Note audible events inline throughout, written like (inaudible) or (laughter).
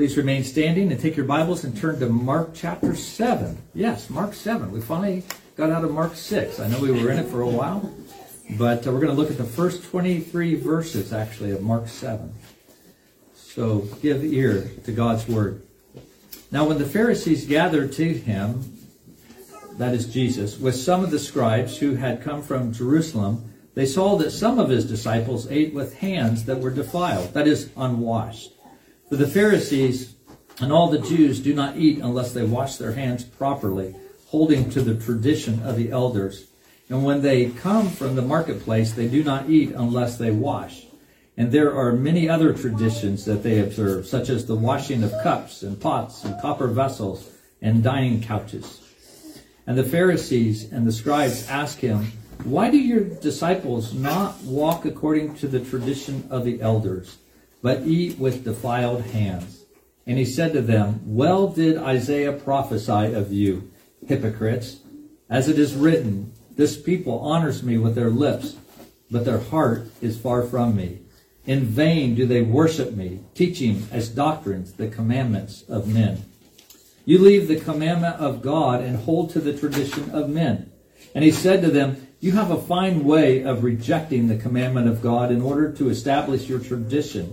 Please remain standing and take your Bibles and turn to Mark chapter 7. Yes, Mark 7. We finally got out of Mark 6. I know we were in it for a while, but uh, we're going to look at the first 23 verses, actually, of Mark 7. So give ear to God's word. Now, when the Pharisees gathered to him, that is Jesus, with some of the scribes who had come from Jerusalem, they saw that some of his disciples ate with hands that were defiled, that is, unwashed. For the Pharisees and all the Jews do not eat unless they wash their hands properly, holding to the tradition of the elders. And when they come from the marketplace, they do not eat unless they wash. And there are many other traditions that they observe, such as the washing of cups and pots and copper vessels and dining couches. And the Pharisees and the scribes ask him, Why do your disciples not walk according to the tradition of the elders? But eat with defiled hands. And he said to them, Well did Isaiah prophesy of you, hypocrites, as it is written, This people honors me with their lips, but their heart is far from me. In vain do they worship me, teaching as doctrines the commandments of men. You leave the commandment of God and hold to the tradition of men. And he said to them, You have a fine way of rejecting the commandment of God in order to establish your tradition.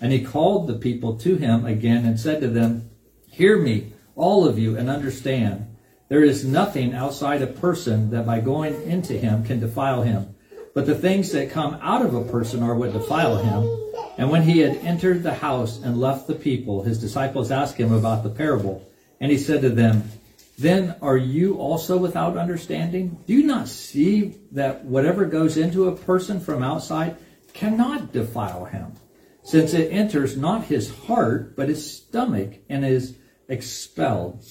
And he called the people to him again and said to them, Hear me, all of you, and understand. There is nothing outside a person that by going into him can defile him. But the things that come out of a person are what defile him. And when he had entered the house and left the people, his disciples asked him about the parable. And he said to them, Then are you also without understanding? Do you not see that whatever goes into a person from outside cannot defile him? Since it enters not his heart, but his stomach, and is expelled.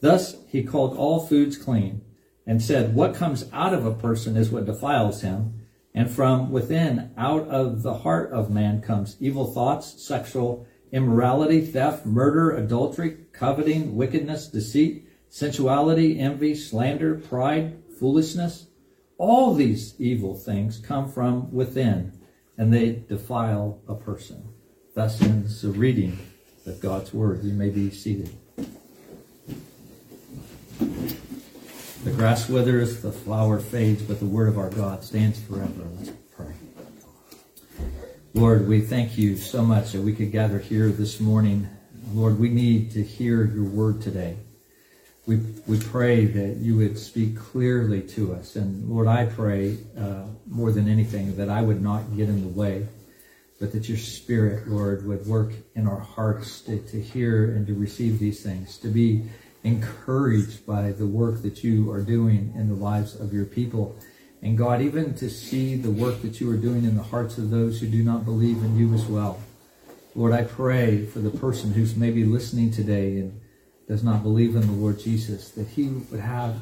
Thus he called all foods clean, and said, What comes out of a person is what defiles him. And from within, out of the heart of man comes evil thoughts, sexual immorality, theft, murder, adultery, coveting, wickedness, deceit, sensuality, envy, slander, pride, foolishness. All these evil things come from within and they defile a person. Thus ends the reading of God's Word. You may be seated. The grass withers, the flower fades, but the Word of our God stands forever. Let's pray. Lord, we thank you so much that we could gather here this morning. Lord, we need to hear your Word today. We, we pray that you would speak clearly to us. And Lord, I pray uh, more than anything that I would not get in the way, but that your Spirit, Lord, would work in our hearts to, to hear and to receive these things, to be encouraged by the work that you are doing in the lives of your people. And God, even to see the work that you are doing in the hearts of those who do not believe in you as well. Lord, I pray for the person who's maybe listening today and does not believe in the Lord Jesus, that he would have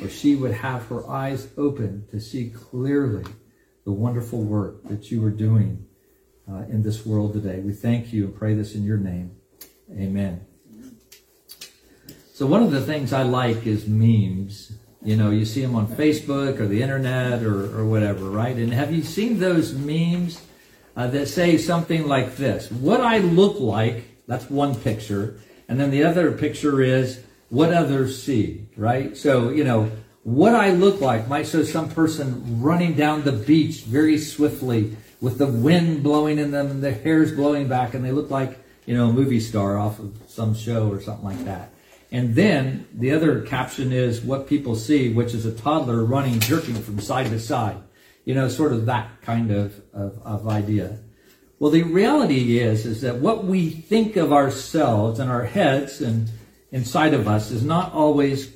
or she would have her eyes open to see clearly the wonderful work that you are doing uh, in this world today. We thank you and pray this in your name. Amen. So one of the things I like is memes. You know, you see them on Facebook or the internet or, or whatever, right? And have you seen those memes uh, that say something like this? What I look like, that's one picture, and then the other picture is what others see, right? So, you know, what I look like might show some person running down the beach very swiftly with the wind blowing in them and their hair's blowing back and they look like, you know, a movie star off of some show or something like that. And then the other caption is what people see, which is a toddler running, jerking from side to side. You know, sort of that kind of, of, of idea. Well, the reality is, is that what we think of ourselves and our heads and inside of us is not always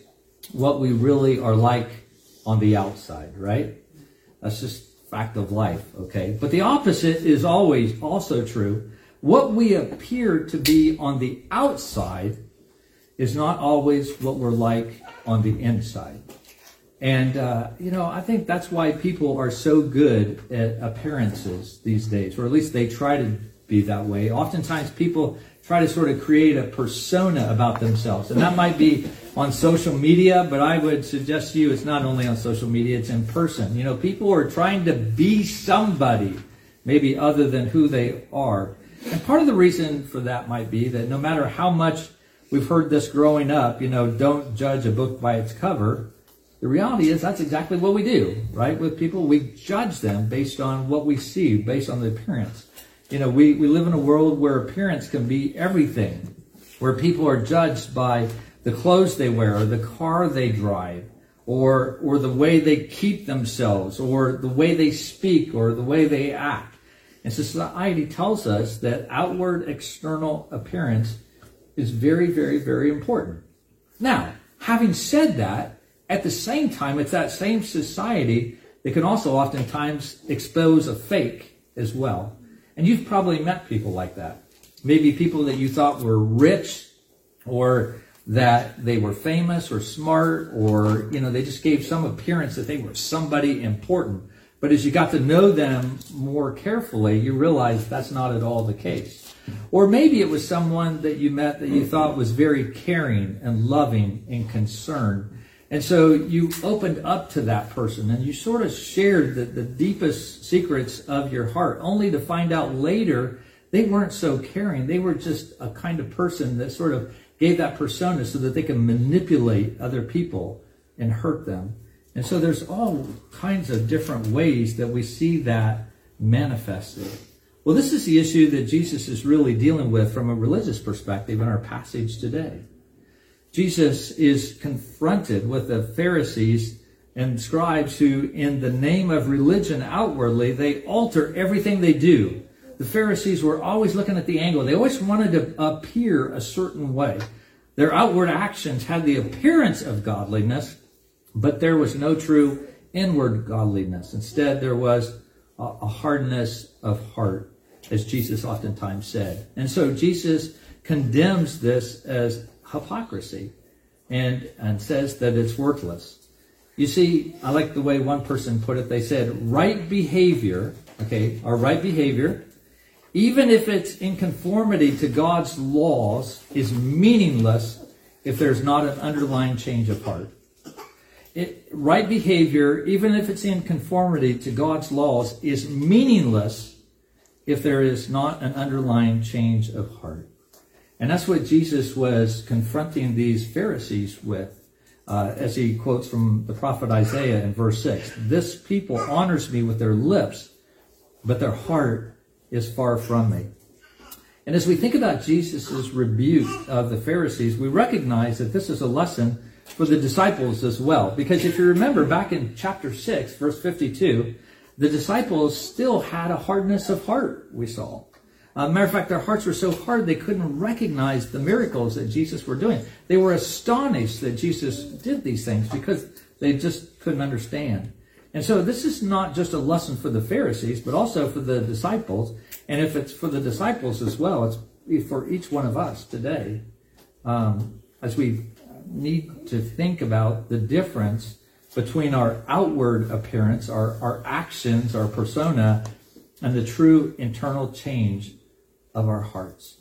what we really are like on the outside, right? That's just fact of life, okay? But the opposite is always also true. What we appear to be on the outside is not always what we're like on the inside. And, uh, you know, I think that's why people are so good at appearances these days, or at least they try to be that way. Oftentimes people try to sort of create a persona about themselves. And that might be on social media, but I would suggest to you it's not only on social media, it's in person. You know, people are trying to be somebody, maybe other than who they are. And part of the reason for that might be that no matter how much we've heard this growing up, you know, don't judge a book by its cover. The reality is that's exactly what we do, right? With people, we judge them based on what we see, based on the appearance. You know, we, we live in a world where appearance can be everything, where people are judged by the clothes they wear, or the car they drive, or, or the way they keep themselves, or the way they speak, or the way they act. And society tells us that outward external appearance is very, very, very important. Now, having said that, at the same time, it's that same society that can also oftentimes expose a fake as well. And you've probably met people like that. Maybe people that you thought were rich or that they were famous or smart or, you know, they just gave some appearance that they were somebody important. But as you got to know them more carefully, you realize that's not at all the case. Or maybe it was someone that you met that you thought was very caring and loving and concerned. And so you opened up to that person and you sort of shared the, the deepest secrets of your heart, only to find out later they weren't so caring. They were just a kind of person that sort of gave that persona so that they can manipulate other people and hurt them. And so there's all kinds of different ways that we see that manifested. Well, this is the issue that Jesus is really dealing with from a religious perspective in our passage today. Jesus is confronted with the Pharisees and scribes who, in the name of religion outwardly, they alter everything they do. The Pharisees were always looking at the angle. They always wanted to appear a certain way. Their outward actions had the appearance of godliness, but there was no true inward godliness. Instead, there was a hardness of heart, as Jesus oftentimes said. And so Jesus condemns this as hypocrisy and, and says that it's worthless. You see, I like the way one person put it. They said, right behavior, okay, our right behavior, even if it's in conformity to God's laws, is meaningless if there's not an underlying change of heart. It, right behavior, even if it's in conformity to God's laws, is meaningless if there is not an underlying change of heart. And that's what Jesus was confronting these Pharisees with, uh, as he quotes from the prophet Isaiah in verse 6. This people honors me with their lips, but their heart is far from me. And as we think about Jesus' rebuke of the Pharisees, we recognize that this is a lesson for the disciples as well. Because if you remember back in chapter 6, verse 52, the disciples still had a hardness of heart, we saw. Uh, matter of fact, their hearts were so hard they couldn't recognize the miracles that Jesus were doing. They were astonished that Jesus did these things because they just couldn't understand. And so this is not just a lesson for the Pharisees, but also for the disciples. And if it's for the disciples as well, it's for each one of us today. Um, as we need to think about the difference between our outward appearance, our, our actions, our persona, and the true internal change of our hearts.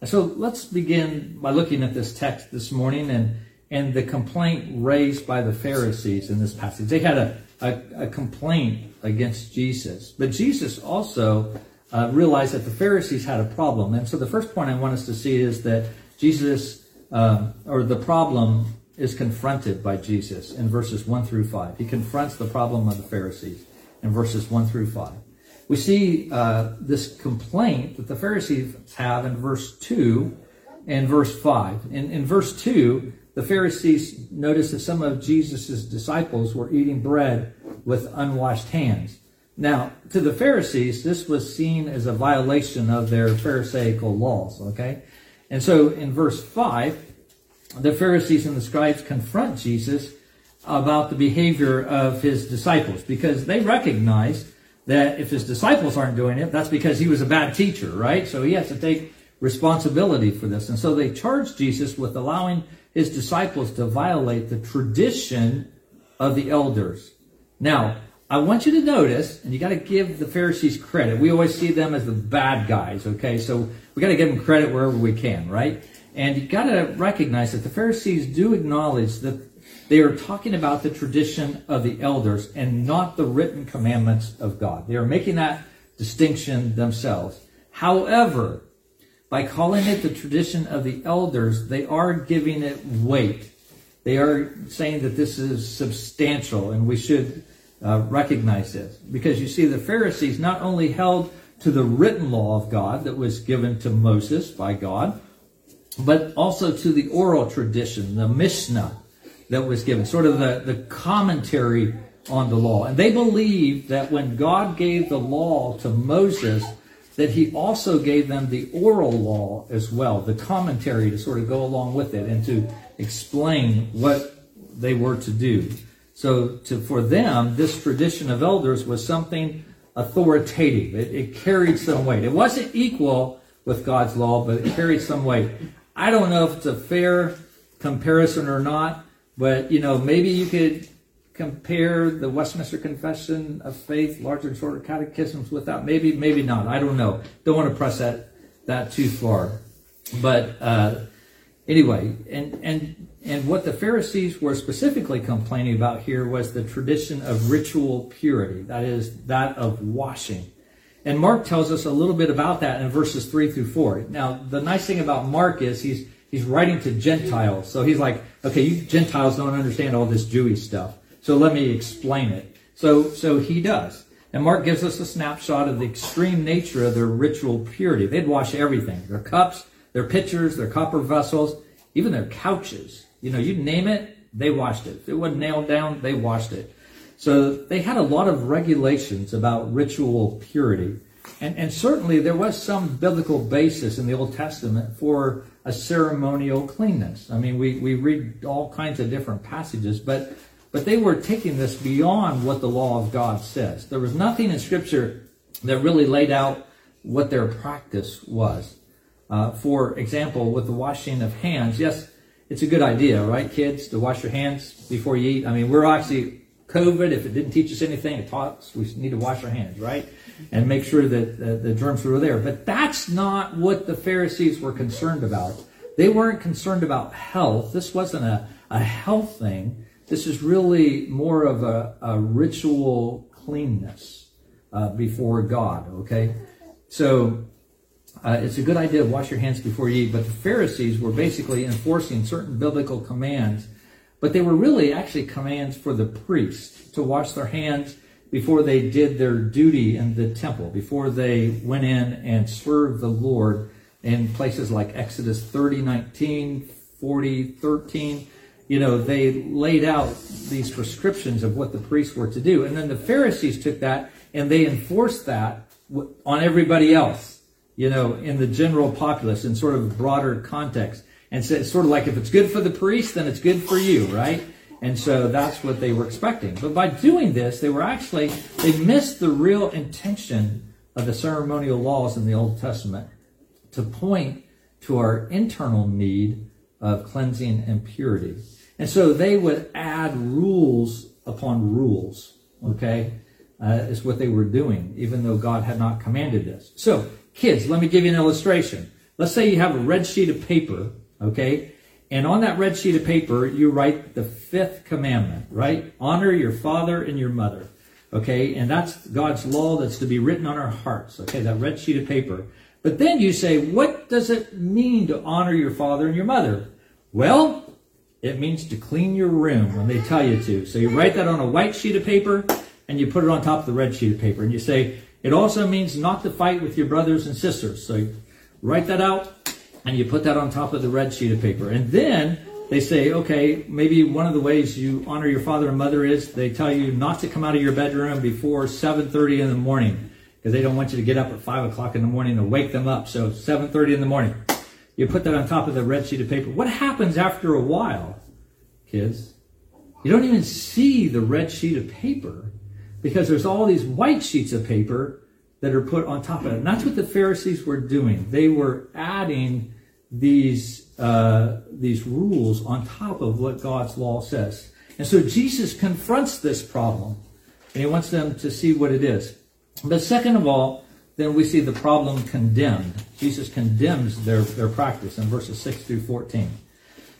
And so let's begin by looking at this text this morning and, and the complaint raised by the Pharisees in this passage. They had a, a, a complaint against Jesus, but Jesus also uh, realized that the Pharisees had a problem. And so the first point I want us to see is that Jesus, uh, or the problem, is confronted by Jesus in verses 1 through 5. He confronts the problem of the Pharisees in verses 1 through 5 we see uh, this complaint that the Pharisees have in verse 2 and verse 5. In, in verse 2, the Pharisees noticed that some of Jesus' disciples were eating bread with unwashed hands. Now, to the Pharisees, this was seen as a violation of their Pharisaical laws, okay? And so in verse 5, the Pharisees and the scribes confront Jesus about the behavior of his disciples because they recognize that if his disciples aren't doing it, that's because he was a bad teacher, right? So he has to take responsibility for this. And so they charged Jesus with allowing his disciples to violate the tradition of the elders. Now, I want you to notice, and you got to give the Pharisees credit. We always see them as the bad guys, okay? So we got to give them credit wherever we can, right? And you got to recognize that the Pharisees do acknowledge that they are talking about the tradition of the elders and not the written commandments of God. They are making that distinction themselves. However, by calling it the tradition of the elders, they are giving it weight. They are saying that this is substantial and we should uh, recognize this. Because you see, the Pharisees not only held to the written law of God that was given to Moses by God, but also to the oral tradition, the Mishnah that was given, sort of the, the commentary on the law. And they believed that when God gave the law to Moses, that he also gave them the oral law as well, the commentary to sort of go along with it and to explain what they were to do. So to, for them, this tradition of elders was something authoritative. It, it carried some weight. It wasn't equal with God's law, but it carried some weight. I don't know if it's a fair comparison or not, but you know, maybe you could compare the Westminster Confession of Faith, larger and shorter catechisms with that. Maybe, maybe not. I don't know. Don't want to press that that too far. But uh, anyway, and and and what the Pharisees were specifically complaining about here was the tradition of ritual purity. That is that of washing. And Mark tells us a little bit about that in verses three through four. Now, the nice thing about Mark is he's he's writing to Gentiles, so he's like, okay, you Gentiles don't understand all this Jewish stuff. So let me explain it. So, so he does. And Mark gives us a snapshot of the extreme nature of their ritual purity. They'd wash everything. Their cups, their pitchers, their copper vessels, even their couches. You know, you name it, they washed it. If it wasn't nailed down, they washed it. So they had a lot of regulations about ritual purity. And, and certainly there was some biblical basis in the Old Testament for a ceremonial cleanness. I mean, we, we read all kinds of different passages, but but they were taking this beyond what the law of God says. There was nothing in Scripture that really laid out what their practice was. Uh, for example, with the washing of hands, yes, it's a good idea, right, kids, to wash your hands before you eat. I mean, we're actually COVID. If it didn't teach us anything, it taught us we need to wash our hands, right, and make sure that uh, the germs were there. But that's not what the Pharisees were concerned about. They weren't concerned about health. This wasn't a, a health thing. This is really more of a, a ritual cleanness uh, before God, okay? So uh, it's a good idea to wash your hands before you eat, but the Pharisees were basically enforcing certain biblical commands, but they were really actually commands for the priests to wash their hands before they did their duty in the temple, before they went in and served the Lord in places like Exodus 30, 19, 40, 13 you know, they laid out these prescriptions of what the priests were to do. And then the Pharisees took that and they enforced that on everybody else, you know, in the general populace in sort of broader context. And so it's sort of like if it's good for the priest, then it's good for you, right? And so that's what they were expecting. But by doing this, they were actually, they missed the real intention of the ceremonial laws in the Old Testament to point to our internal need of cleansing and purity. And so they would add rules upon rules, okay? Uh, is what they were doing, even though God had not commanded this. So, kids, let me give you an illustration. Let's say you have a red sheet of paper, okay? And on that red sheet of paper, you write the fifth commandment, right? Honor your father and your mother. Okay, and that's God's law that's to be written on our hearts. Okay, that red sheet of paper. But then you say, what does it mean to honor your father and your mother? Well, it means to clean your room when they tell you to. So you write that on a white sheet of paper and you put it on top of the red sheet of paper. And you say, it also means not to fight with your brothers and sisters. So write that out and you put that on top of the red sheet of paper. And then they say, okay, maybe one of the ways you honor your father and mother is they tell you not to come out of your bedroom before 7.30 in the morning because they don't want you to get up at 5 o'clock in the morning to wake them up. So 7.30 in the morning. You put that on top of the red sheet of paper. What happens after a while, kids? You don't even see the red sheet of paper because there's all these white sheets of paper that are put on top of it. And that's what the Pharisees were doing. They were adding these uh, these rules on top of what God's law says. And so Jesus confronts this problem, and he wants them to see what it is. But second of all, then we see the problem condemned. Jesus condemns their, their practice in verses 6 through 14.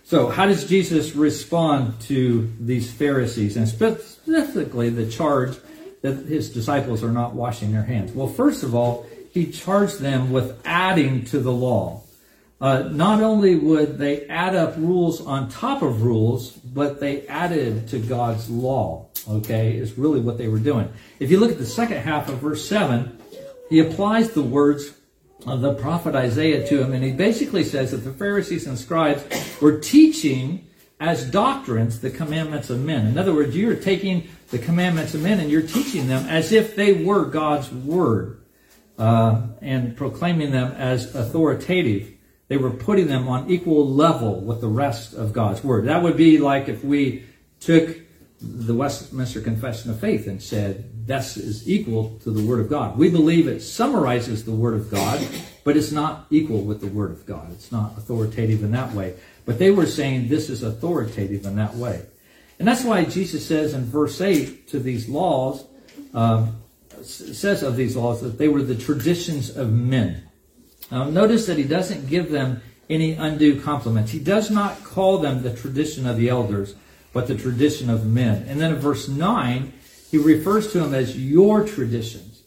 So, how does Jesus respond to these Pharisees, and specifically the charge that his disciples are not washing their hands? Well, first of all, he charged them with adding to the law. Uh, not only would they add up rules on top of rules, but they added to God's law. Okay, is really what they were doing. If you look at the second half of verse 7, he applies the words of the prophet Isaiah to him, and he basically says that the Pharisees and scribes were teaching as doctrines the commandments of men. In other words, you're taking the commandments of men and you're teaching them as if they were God's word uh, and proclaiming them as authoritative. They were putting them on equal level with the rest of God's word. That would be like if we took the Westminster Confession of Faith and said, this is equal to the Word of God. We believe it summarizes the Word of God, but it's not equal with the Word of God. It's not authoritative in that way. But they were saying this is authoritative in that way. And that's why Jesus says in verse 8 to these laws, um, says of these laws that they were the traditions of men. Now notice that he doesn't give them any undue compliments. He does not call them the tradition of the elders, but the tradition of men. And then in verse 9, he refers to them as your traditions.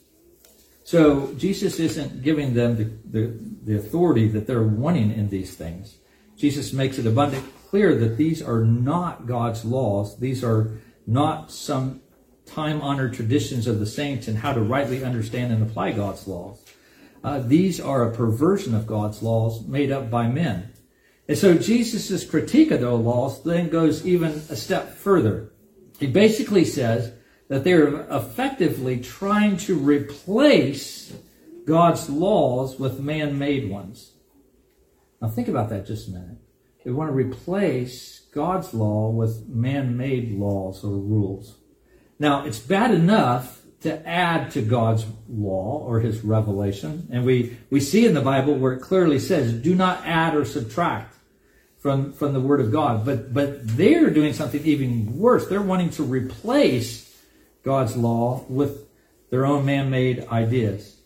So Jesus isn't giving them the, the, the authority that they're wanting in these things. Jesus makes it abundantly clear that these are not God's laws. These are not some time honored traditions of the saints and how to rightly understand and apply God's laws. Uh, these are a perversion of God's laws made up by men. And so Jesus' critique of those laws then goes even a step further. He basically says that they're effectively trying to replace God's laws with man-made ones. Now think about that just a minute. They want to replace God's law with man-made laws or rules. Now, it's bad enough to add to God's law or his revelation. And we, we see in the Bible where it clearly says, do not add or subtract from, from the word of God. But, but they're doing something even worse. They're wanting to replace God's law with their own man-made ideas.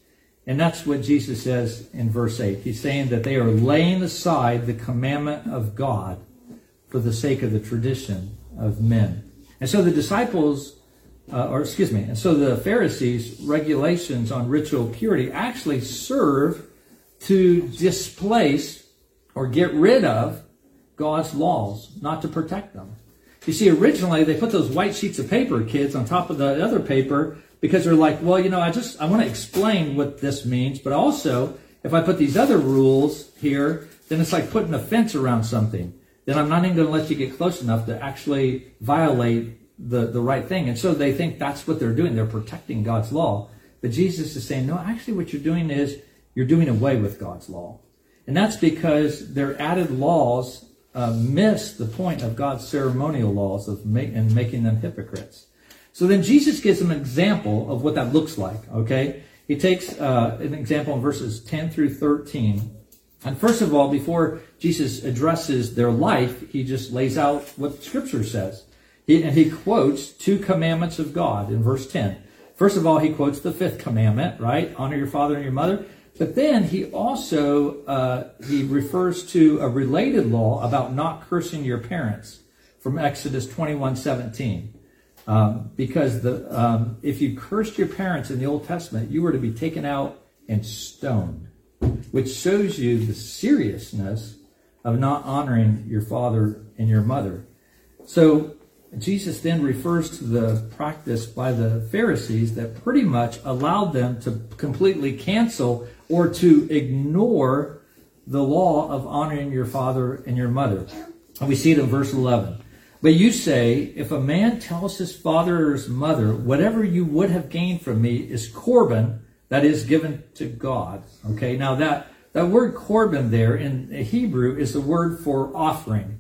And that's what Jesus says in verse 8. He's saying that they are laying aside the commandment of God for the sake of the tradition of men. And so the disciples uh, or excuse me, and so the Pharisees' regulations on ritual purity actually serve to displace or get rid of God's laws, not to protect them. You see, originally they put those white sheets of paper, kids, on top of the other paper because they're like, well, you know, I just I want to explain what this means, but also if I put these other rules here, then it's like putting a fence around something. Then I'm not even going to let you get close enough to actually violate the, the right thing. And so they think that's what they're doing. They're protecting God's law. But Jesus is saying, no, actually what you're doing is you're doing away with God's law. And that's because their added laws uh, miss the point of God's ceremonial laws of and making them hypocrites. So then Jesus gives them an example of what that looks like, okay? He takes uh, an example in verses 10 through 13. And first of all, before Jesus addresses their life, he just lays out what Scripture says. He, and he quotes two commandments of God in verse 10. First of all, he quotes the fifth commandment, right? Honor your father and your mother. But then he also uh, he refers to a related law about not cursing your parents from Exodus 21, 17. Um, because the um, if you cursed your parents in the Old Testament, you were to be taken out and stoned, which shows you the seriousness of not honoring your father and your mother. So Jesus then refers to the practice by the Pharisees that pretty much allowed them to completely cancel or to ignore the law of honoring your father and your mother. And we see it in verse 11. But you say, if a man tells his father or his mother, whatever you would have gained from me is Corban, that is given to God. Okay, now that, that word Corban there in Hebrew is the word for offering.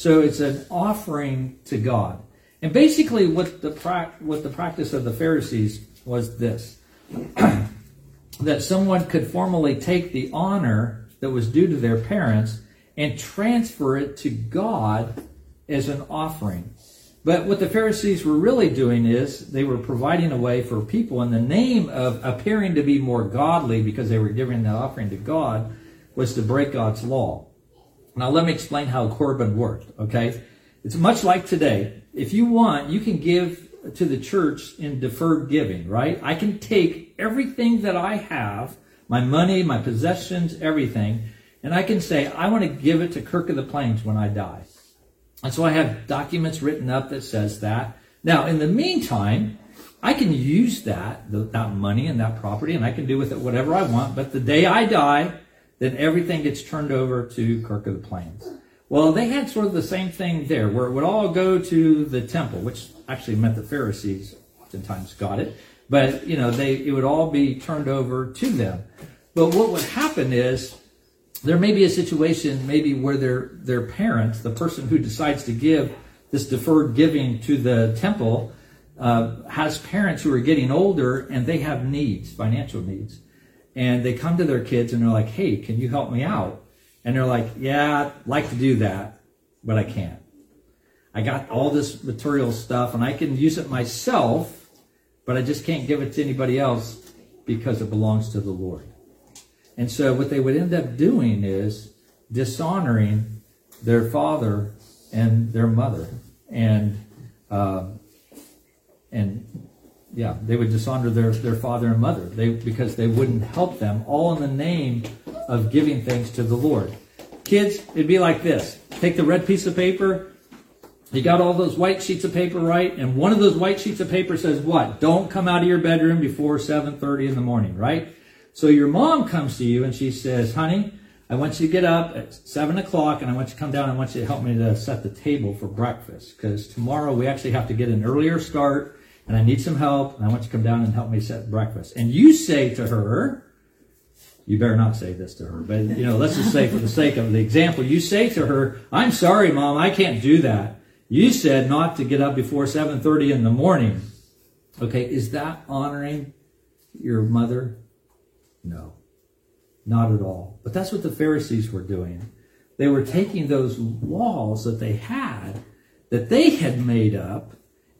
So it's an offering to God. And basically what the, what the practice of the Pharisees was this. (clears throat) that someone could formally take the honor that was due to their parents and transfer it to God as an offering. But what the Pharisees were really doing is they were providing a way for people in the name of appearing to be more godly because they were giving the offering to God was to break God's law. Now let me explain how Corban worked, okay? It's much like today. If you want, you can give to the church in deferred giving, right? I can take everything that I have, my money, my possessions, everything, and I can say, I want to give it to Kirk of the Plains when I die. And so I have documents written up that says that. Now, in the meantime, I can use that, that money and that property, and I can do with it whatever I want, but the day I die, then everything gets turned over to Kirk of the Plains. Well, they had sort of the same thing there, where it would all go to the temple, which actually meant the Pharisees oftentimes got it. But, you know, they, it would all be turned over to them. But what would happen is there may be a situation maybe where their, their parents, the person who decides to give this deferred giving to the temple, uh, has parents who are getting older and they have needs, financial needs. And they come to their kids and they're like, hey, can you help me out? And they're like, yeah, I'd like to do that, but I can't. I got all this material stuff and I can use it myself, but I just can't give it to anybody else because it belongs to the Lord. And so what they would end up doing is dishonoring their father and their mother. And, uh, and yeah, they would dishonor their, their father and mother they, because they wouldn't help them, all in the name of giving things to the Lord. Kids, it'd be like this. Take the red piece of paper. You got all those white sheets of paper, right? And one of those white sheets of paper says what? Don't come out of your bedroom before 7.30 in the morning, right? So your mom comes to you and she says, honey, I want you to get up at 7 o'clock and I want you to come down. And I want you to help me to set the table for breakfast because tomorrow we actually have to get an earlier start and I need some help, and I want you to come down and help me set breakfast. And you say to her, you better not say this to her, but you know, let's just say for the sake of the example, you say to her, I'm sorry, mom, I can't do that. You said not to get up before 7.30 in the morning. Okay, is that honoring your mother? No, not at all. But that's what the Pharisees were doing. They were taking those laws that they had, that they had made up,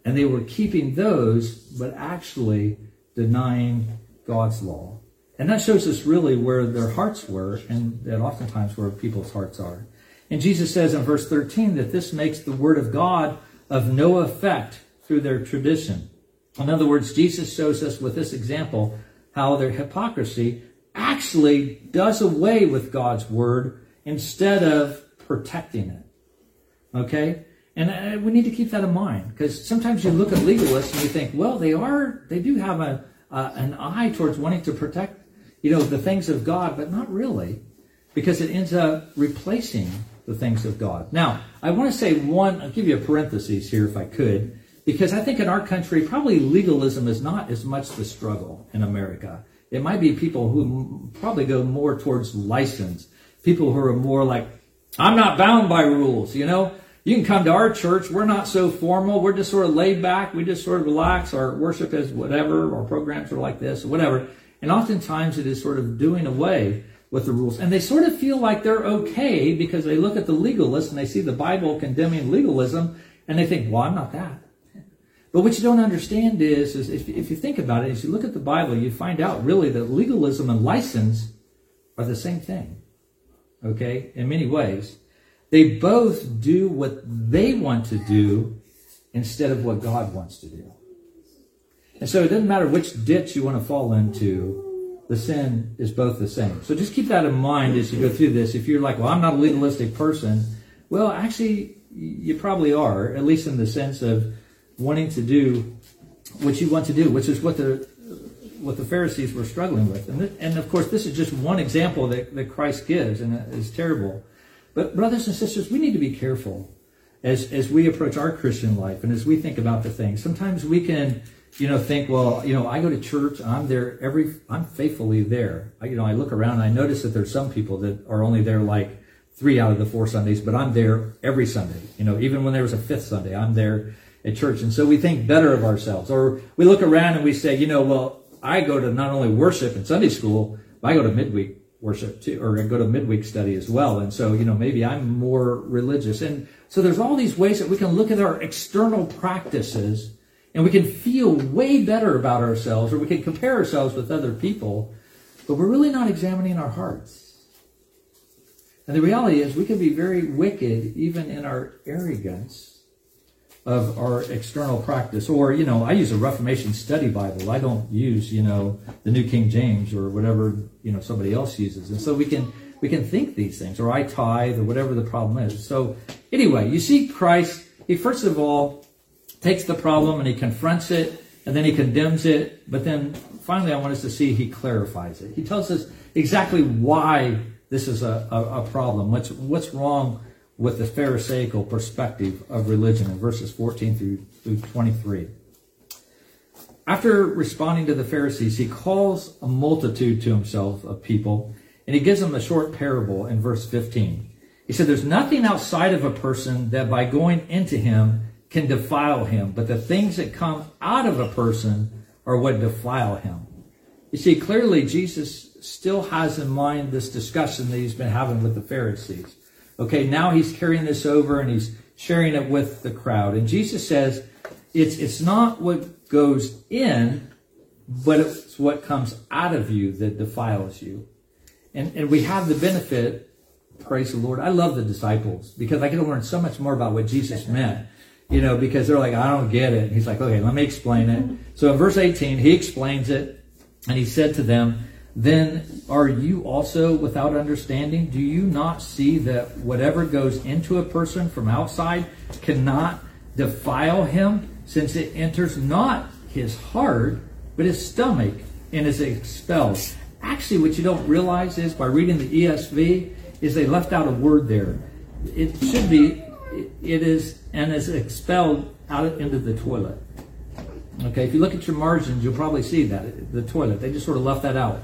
and they were keeping those, but actually denying God's law. And that shows us really where their hearts were, and that oftentimes where people's hearts are. And Jesus says in verse 13 that this makes the word of God of no effect through their tradition. In other words, Jesus shows us with this example how their hypocrisy actually does away with God's word instead of protecting it. Okay? And uh, we need to keep that in mind because sometimes you look at legalists and you think, well, they are, they do have a, uh, an eye towards wanting to protect, you know, the things of God, but not really because it ends up replacing the things of God. Now, I want to say one, I'll give you a parenthesis here if I could, because I think in our country, probably legalism is not as much the struggle in America. It might be people who probably go more towards license, people who are more like, I'm not bound by rules, you know? You can come to our church. We're not so formal. We're just sort of laid back. We just sort of relax. Our worship is whatever. Our programs are like this, or whatever. And oftentimes it is sort of doing away with the rules. And they sort of feel like they're okay because they look at the legalists and they see the Bible condemning legalism and they think, well, I'm not that. But what you don't understand is, is if, if you think about it, as you look at the Bible, you find out really that legalism and license are the same thing. Okay? In many ways. They both do what they want to do instead of what God wants to do. And so it doesn't matter which ditch you want to fall into, the sin is both the same. So just keep that in mind as you go through this. If you're like, well, I'm not a legalistic person, well, actually, you probably are, at least in the sense of wanting to do what you want to do, which is what the what the Pharisees were struggling with. And, th- and of course, this is just one example that, that Christ gives, and it is terrible. But brothers and sisters, we need to be careful as as we approach our Christian life and as we think about the things. Sometimes we can, you know, think, well, you know, I go to church, I'm there every, I'm faithfully there. I, you know, I look around and I notice that there's some people that are only there like three out of the four Sundays, but I'm there every Sunday. You know, even when there was a fifth Sunday, I'm there at church. And so we think better of ourselves. Or we look around and we say, you know, well, I go to not only worship and Sunday school, but I go to midweek worship too, or go to midweek study as well. And so, you know, maybe I'm more religious. And so there's all these ways that we can look at our external practices and we can feel way better about ourselves or we can compare ourselves with other people, but we're really not examining our hearts. And the reality is we can be very wicked even in our arrogance of our external practice. Or, you know, I use a Reformation study Bible. I don't use, you know, the New King James or whatever, you know, somebody else uses. And so we can we can think these things, or I tithe, or whatever the problem is. So anyway, you see Christ, he first of all takes the problem and he confronts it, and then he condemns it, but then finally I want us to see he clarifies it. He tells us exactly why this is a, a, a problem. What's what's wrong with the Pharisaical perspective of religion in verses 14 through, through 23. After responding to the Pharisees, he calls a multitude to himself of people, and he gives them a short parable in verse 15. He said, There's nothing outside of a person that by going into him can defile him, but the things that come out of a person are what defile him. You see, clearly Jesus still has in mind this discussion that he's been having with the Pharisees. Okay, now he's carrying this over and he's sharing it with the crowd. And Jesus says, it's, it's not what goes in, but it's what comes out of you that defiles you. And, and we have the benefit, praise the Lord. I love the disciples because I get to learn so much more about what Jesus meant. You know, because they're like, I don't get it. he's like, okay, let me explain it. So in verse 18, he explains it and he said to them, then are you also without understanding? Do you not see that whatever goes into a person from outside cannot defile him, since it enters not his heart, but his stomach, and is expelled? Actually, what you don't realize is by reading the ESV, is they left out a word there. It should be, it is, and is expelled out into the toilet. Okay, if you look at your margins, you'll probably see that, the toilet. They just sort of left that out.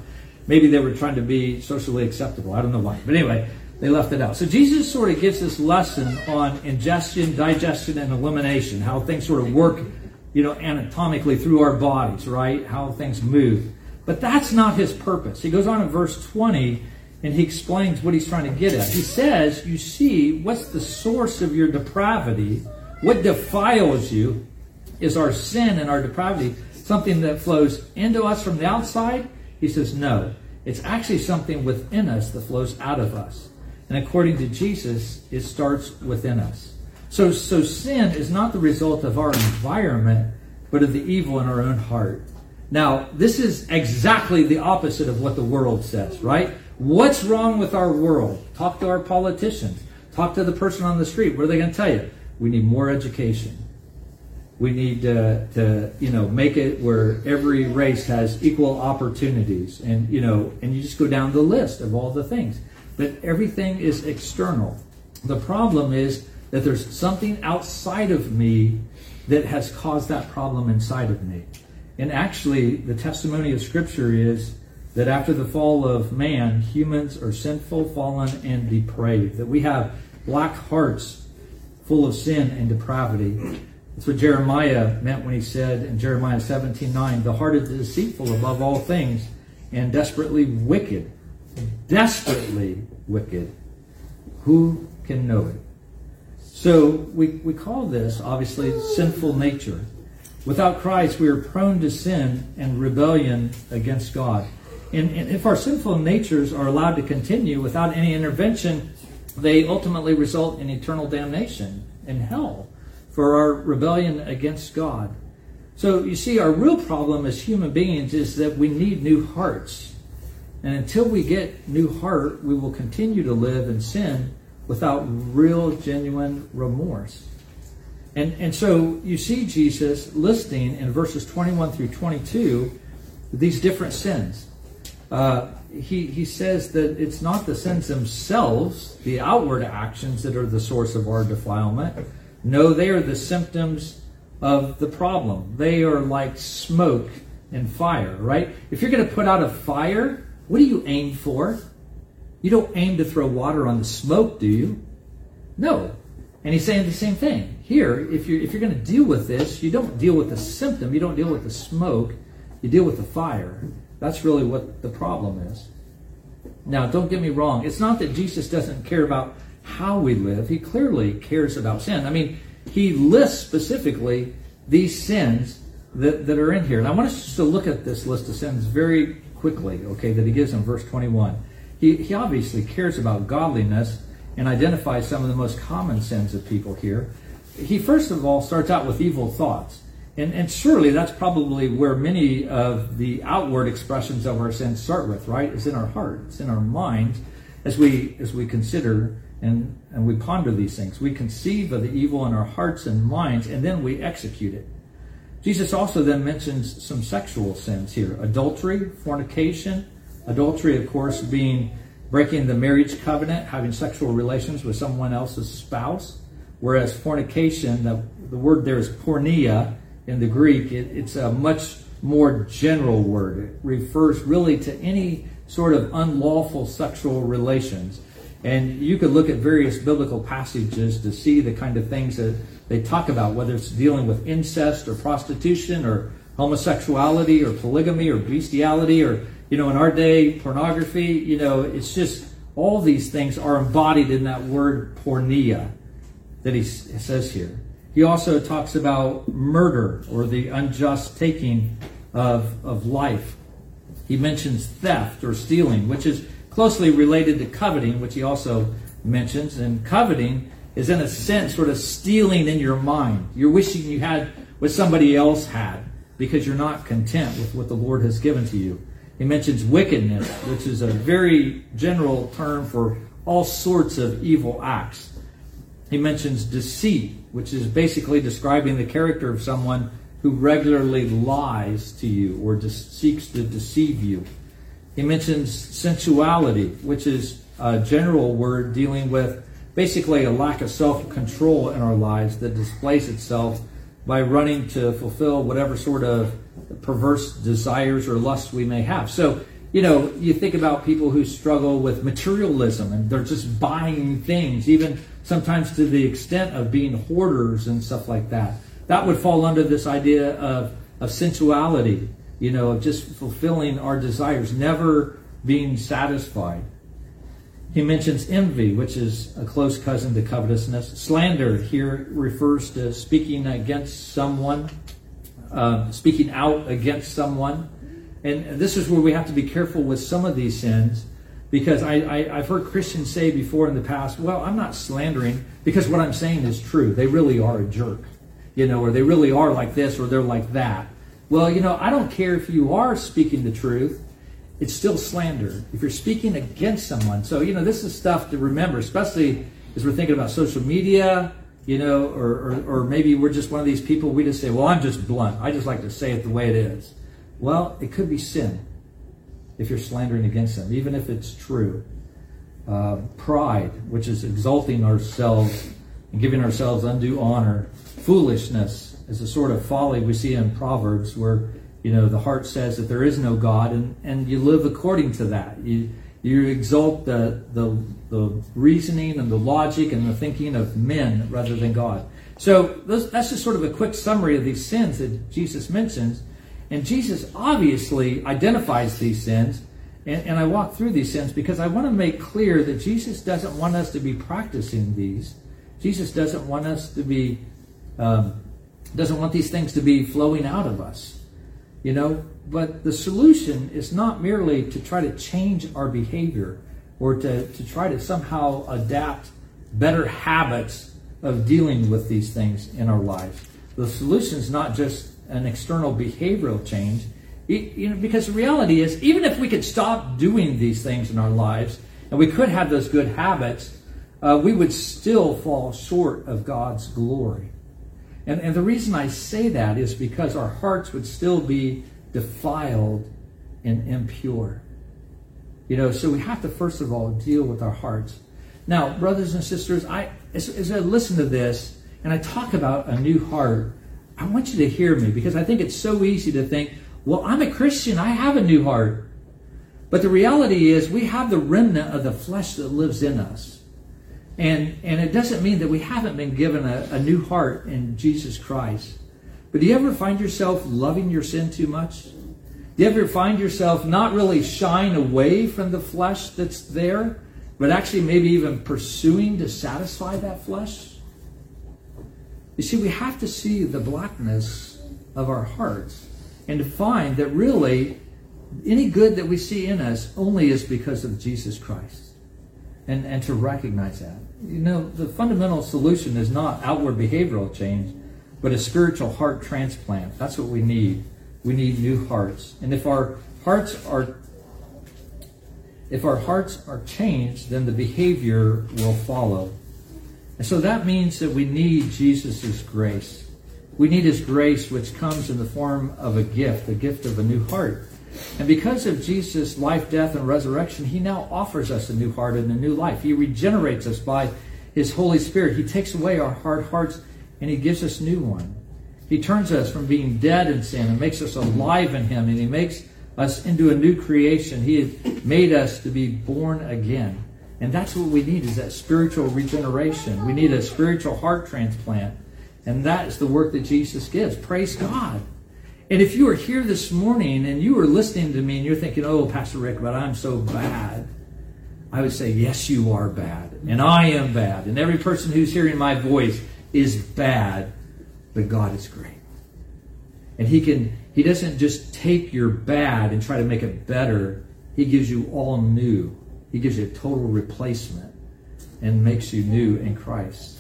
Maybe they were trying to be socially acceptable. I don't know why. But anyway, they left it out. So Jesus sort of gives this lesson on ingestion, digestion, and elimination, how things sort of work, you know, anatomically through our bodies, right? How things move. But that's not his purpose. He goes on in verse 20 and he explains what he's trying to get at. He says, You see, what's the source of your depravity? What defiles you is our sin and our depravity, something that flows into us from the outside he says, no. It's actually something within us that flows out of us. And according to Jesus, it starts within us. So, so sin is not the result of our environment, but of the evil in our own heart. Now, this is exactly the opposite of what the world says, right? What's wrong with our world? Talk to our politicians. Talk to the person on the street. What are they going to tell you? We need more education. We need to, to, you know, make it where every race has equal opportunities, and you know, and you just go down the list of all the things. But everything is external. The problem is that there's something outside of me that has caused that problem inside of me. And actually, the testimony of Scripture is that after the fall of man, humans are sinful, fallen, and depraved. That we have black hearts full of sin and depravity. That's what Jeremiah meant when he said in Jeremiah 17 9, the heart is deceitful above all things and desperately wicked. Desperately wicked. Who can know it? So we, we call this, obviously, sinful nature. Without Christ, we are prone to sin and rebellion against God. And, and if our sinful natures are allowed to continue without any intervention, they ultimately result in eternal damnation in hell for our rebellion against God. So you see, our real problem as human beings is that we need new hearts. And until we get new heart, we will continue to live in sin without real, genuine remorse. And, and so you see Jesus listing in verses 21 through 22 these different sins. Uh, he, he says that it's not the sins themselves, the outward actions, that are the source of our defilement, no, they are the symptoms of the problem. They are like smoke and fire, right? If you're going to put out a fire, what do you aim for? You don't aim to throw water on the smoke, do you? No. And he's saying the same thing. Here, if you're, if you're going to deal with this, you don't deal with the symptom, you don't deal with the smoke, You deal with the fire. That's really what the problem is. Now, don't get me wrong. It's not that Jesus doesn't care about how we live. He clearly cares about sin. I mean, he lists specifically these sins that, that are in here. And I want us just to look at this list of sins very quickly, okay, that he gives in verse 21. He, he obviously cares about godliness and identifies some of the most common sins of people here. He first of all starts out with evil thoughts. And, and surely that's probably where many of the outward expressions of our sins start with, right? It's in our heart, it's in our mind as we as we consider and, and we ponder these things. We conceive of the evil in our hearts and minds, and then we execute it. Jesus also then mentions some sexual sins here adultery, fornication. Adultery, of course, being breaking the marriage covenant, having sexual relations with someone else's spouse. Whereas fornication, the, the word there is porneia in the Greek, it, it's a much more general word. It refers really to any sort of unlawful sexual relations. And you could look at various biblical passages to see the kind of things that they talk about, whether it's dealing with incest or prostitution or homosexuality or polygamy or bestiality or, you know, in our day, pornography. You know, it's just all these things are embodied in that word porneia that he says here. He also talks about murder or the unjust taking of, of life. He mentions theft or stealing, which is closely related to coveting, which he also mentions. And coveting is, in a sense, sort of stealing in your mind. You're wishing you had what somebody else had because you're not content with what the Lord has given to you. He mentions wickedness, which is a very general term for all sorts of evil acts. He mentions deceit, which is basically describing the character of someone who regularly lies to you or seeks to deceive you. He mentions sensuality, which is a general word dealing with basically a lack of self control in our lives that displays itself by running to fulfill whatever sort of perverse desires or lusts we may have. So, you know, you think about people who struggle with materialism and they're just buying things, even sometimes to the extent of being hoarders and stuff like that. That would fall under this idea of, of sensuality you know, of just fulfilling our desires, never being satisfied. He mentions envy, which is a close cousin to covetousness. Slander here refers to speaking against someone, uh, speaking out against someone. And this is where we have to be careful with some of these sins because I, I, I've heard Christians say before in the past, well, I'm not slandering because what I'm saying is true. They really are a jerk, you know, or they really are like this or they're like that. Well, you know, I don't care if you are speaking the truth, it's still slander. If you're speaking against someone. So, you know, this is stuff to remember, especially as we're thinking about social media, you know, or, or, or maybe we're just one of these people, we just say, well, I'm just blunt. I just like to say it the way it is. Well, it could be sin if you're slandering against them, even if it's true. Uh, pride, which is exalting ourselves and giving ourselves undue honor. Foolishness, is a sort of folly we see in Proverbs where, you know, the heart says that there is no God and, and you live according to that. You, you exalt the, the, the reasoning and the logic and the thinking of men rather than God. So that's just sort of a quick summary of these sins that Jesus mentions. And Jesus obviously identifies these sins. And, and I walk through these sins because I want to make clear that Jesus doesn't want us to be practicing these. Jesus doesn't want us to be um, doesn't want these things to be flowing out of us. You know, but the solution is not merely to try to change our behavior or to, to try to somehow adapt better habits of dealing with these things in our lives. The solution is not just an external behavioral change, you know, because the reality is, even if we could stop doing these things in our lives and we could have those good habits, uh, we would still fall short of God's glory. And, and the reason I say that is because our hearts would still be defiled and impure. You know, so we have to first of all deal with our hearts. Now, brothers and sisters, I as, as I listen to this and I talk about a new heart, I want you to hear me because I think it's so easy to think, well, I'm a Christian, I have a new heart. But the reality is, we have the remnant of the flesh that lives in us. And, and it doesn't mean that we haven't been given a, a new heart in Jesus Christ. But do you ever find yourself loving your sin too much? Do you ever find yourself not really shying away from the flesh that's there, but actually maybe even pursuing to satisfy that flesh? You see, we have to see the blackness of our hearts and to find that really any good that we see in us only is because of Jesus Christ. And, and to recognize that. You know, the fundamental solution is not outward behavioral change, but a spiritual heart transplant. That's what we need. We need new hearts. And if our hearts are if our hearts are changed, then the behavior will follow. And so that means that we need Jesus' grace. We need his grace, which comes in the form of a gift, a gift of a new heart. And because of Jesus' life, death, and resurrection, he now offers us a new heart and a new life. He regenerates us by his Holy Spirit. He takes away our hard hearts and he gives us new one. He turns us from being dead in sin and makes us alive in him, and he makes us into a new creation. He made us to be born again. And that's what we need is that spiritual regeneration. We need a spiritual heart transplant. And that is the work that Jesus gives. Praise God. And if you are here this morning and you are listening to me and you're thinking, oh, Pastor Rick, but I'm so bad, I would say, yes, you are bad. And I am bad. And every person who's hearing my voice is bad, but God is great. And He can, He doesn't just take your bad and try to make it better. He gives you all new. He gives you a total replacement and makes you new in Christ.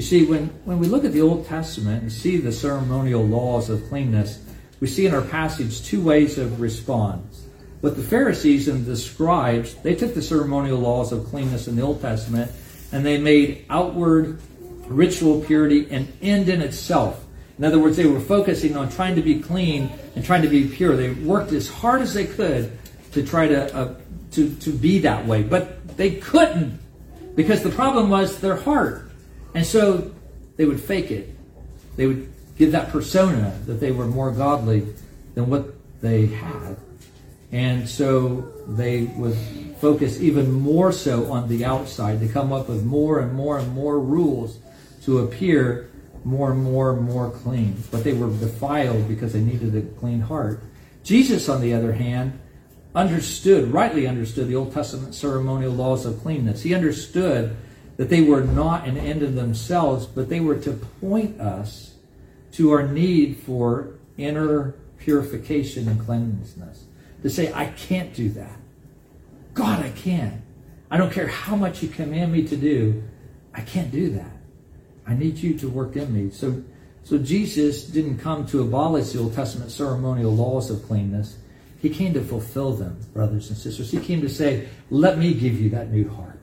You see, when, when we look at the Old Testament and see the ceremonial laws of cleanness, we see in our passage two ways of response. But the Pharisees and the scribes, they took the ceremonial laws of cleanness in the Old Testament and they made outward ritual purity an end in itself. In other words, they were focusing on trying to be clean and trying to be pure. They worked as hard as they could to try to uh, to, to be that way. But they couldn't because the problem was their heart. And so they would fake it. They would give that persona that they were more godly than what they had. And so they would focus even more so on the outside to come up with more and more and more rules to appear more and more and more clean. But they were defiled because they needed a clean heart. Jesus, on the other hand, understood, rightly understood, the Old Testament ceremonial laws of cleanness. He understood that they were not an end in themselves, but they were to point us to our need for inner purification and cleanliness. To say, I can't do that. God, I can't. I don't care how much you command me to do, I can't do that. I need you to work in me. So, so Jesus didn't come to abolish the Old Testament ceremonial laws of cleanness. He came to fulfill them, brothers and sisters. He came to say, Let me give you that new heart.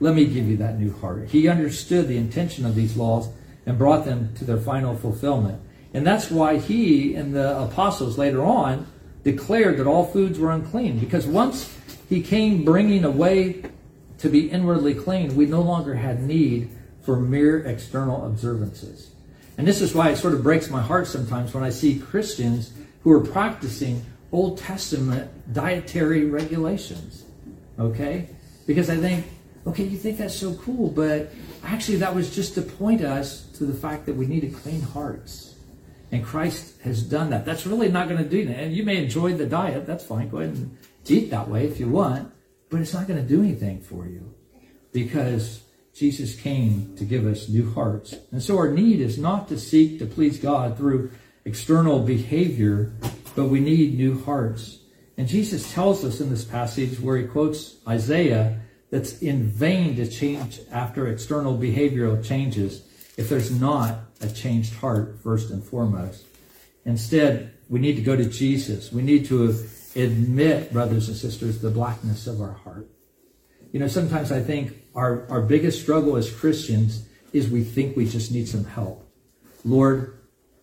Let me give you that new heart. He understood the intention of these laws and brought them to their final fulfillment. And that's why he and the apostles later on declared that all foods were unclean. Because once he came bringing a way to be inwardly clean, we no longer had need for mere external observances. And this is why it sort of breaks my heart sometimes when I see Christians who are practicing Old Testament dietary regulations. Okay? Because I think, okay, you think that's so cool, but actually that was just to point us to the fact that we need clean hearts. And Christ has done that. That's really not going to do that. And you may enjoy the diet. That's fine. Go ahead and eat that way if you want. But it's not going to do anything for you. Because Jesus came to give us new hearts. And so our need is not to seek to please God through external behavior, but we need new hearts. And Jesus tells us in this passage where he quotes Isaiah that's in vain to change after external behavioral changes if there's not a changed heart first and foremost. Instead, we need to go to Jesus. We need to admit, brothers and sisters, the blackness of our heart. You know, sometimes I think our, our biggest struggle as Christians is we think we just need some help. Lord,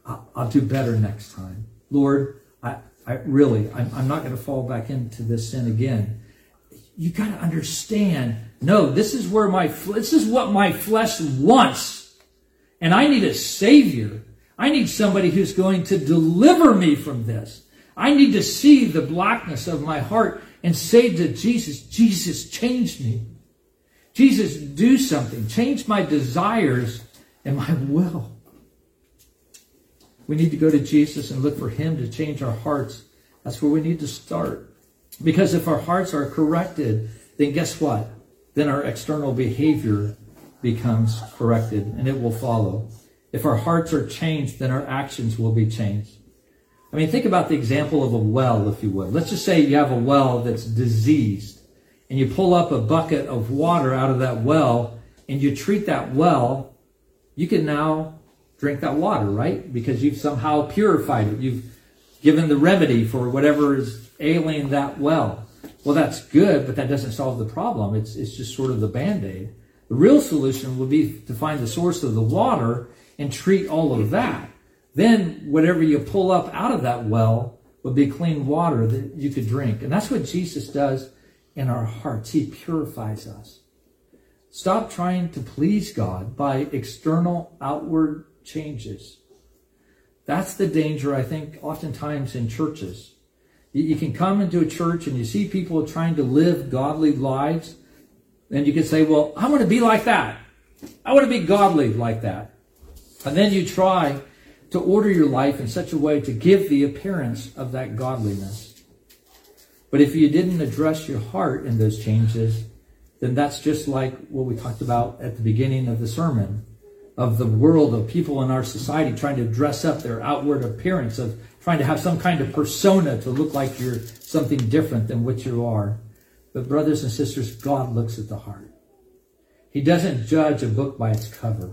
I'll, do better next time. Lord, I, I really, I'm, I'm not going to fall back into this sin again. You got to understand. No, this is where my this is what my flesh wants, and I need a savior. I need somebody who's going to deliver me from this. I need to see the blackness of my heart and say to Jesus, Jesus, change me. Jesus, do something. Change my desires and my will. We need to go to Jesus and look for Him to change our hearts That's where we need to start. Because if our hearts are corrected, then guess what? Then our external behavior becomes corrected and it will follow. If our hearts are changed, then our actions will be changed. I mean, think about the example of a well, if you would. Let's just say you have a well that's diseased and you pull up a bucket of water out of that well and you treat that well, you can now drink that water, right? Because you've somehow purified it. You've given the remedy for whatever is ailing that well. Well, that's good, but that doesn't solve the problem. It's, it's just sort of the band-aid. The real solution would be to find the source of the water and treat all of that. Then whatever you pull up out of that well would be clean water that you could drink. And that's what Jesus does in our hearts. He purifies us. Stop trying to please God by external outward changes. That's the danger, I think, oftentimes in churches. You can come into a church and you see people trying to live godly lives, and you can say, Well, I want to be like that. I want to be godly like that. And then you try to order your life in such a way to give the appearance of that godliness. But if you didn't address your heart in those changes, then that's just like what we talked about at the beginning of the sermon of the world of people in our society trying to dress up their outward appearance of trying to have some kind of persona to look like you're something different than what you are. But brothers and sisters, God looks at the heart. He doesn't judge a book by its cover.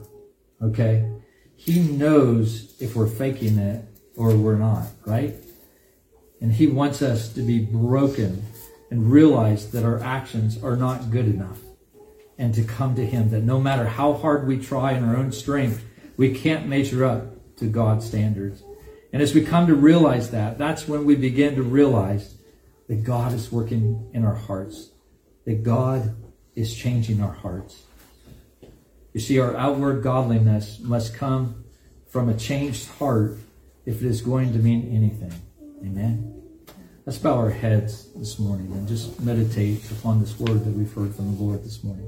Okay? He knows if we're faking it or we're not, right? And he wants us to be broken and realize that our actions are not good enough and to come to him that no matter how hard we try in our own strength, we can't measure up to God's standards. And as we come to realize that, that's when we begin to realize that God is working in our hearts, that God is changing our hearts. You see, our outward godliness must come from a changed heart if it is going to mean anything. Amen. Let's bow our heads this morning and just meditate upon this word that we've heard from the Lord this morning.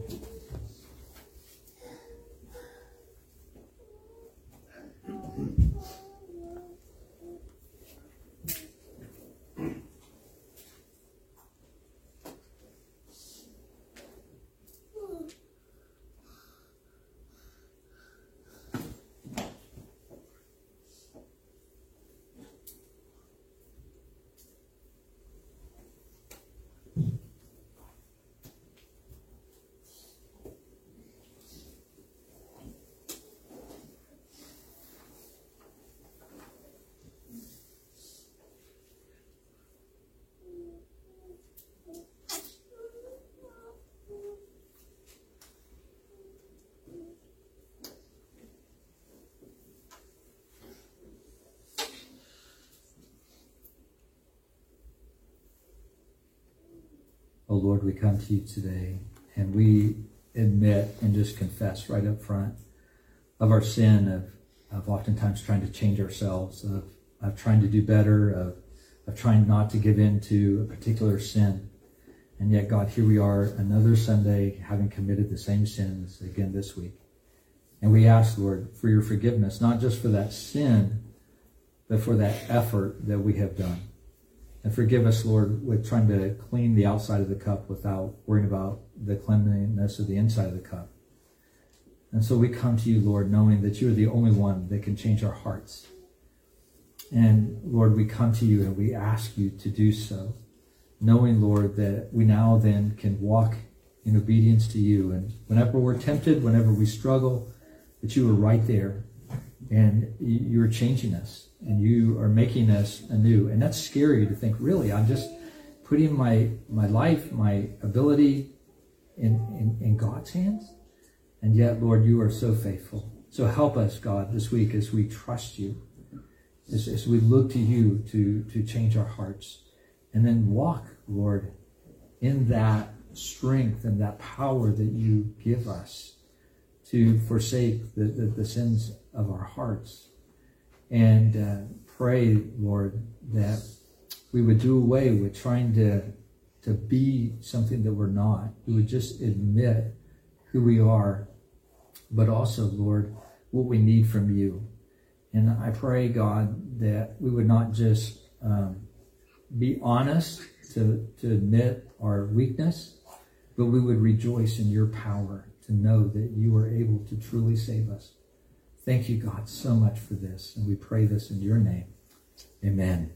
Oh Lord, we come to you today and we admit and just confess right up front of our sin of, of oftentimes trying to change ourselves, of, of trying to do better, of, of trying not to give in to a particular sin. And yet, God, here we are another Sunday having committed the same sins again this week. And we ask, Lord, for your forgiveness, not just for that sin, but for that effort that we have done. And forgive us, Lord, with trying to clean the outside of the cup without worrying about the cleanliness of the inside of the cup. And so we come to you, Lord, knowing that you are the only one that can change our hearts. And Lord, we come to you and we ask you to do so, knowing, Lord, that we now then can walk in obedience to you. And whenever we're tempted, whenever we struggle, that you are right there and you're changing us and you are making us anew. And that's scary to think, really, I'm just putting my, my life, my ability in, in, in God's hands. And yet, Lord, you are so faithful. So help us, God, this week as we trust you, as, as we look to you to, to change our hearts. And then walk, Lord, in that strength and that power that you give us to forsake the, the, the sins of our hearts and uh, pray, Lord, that we would do away with trying to to be something that we're not. We would just admit who we are, but also, Lord, what we need from you. And I pray, God, that we would not just um, be honest to, to admit our weakness, but we would rejoice in your power to know that you are able to truly save us. Thank you, God, so much for this. And we pray this in your name. Amen.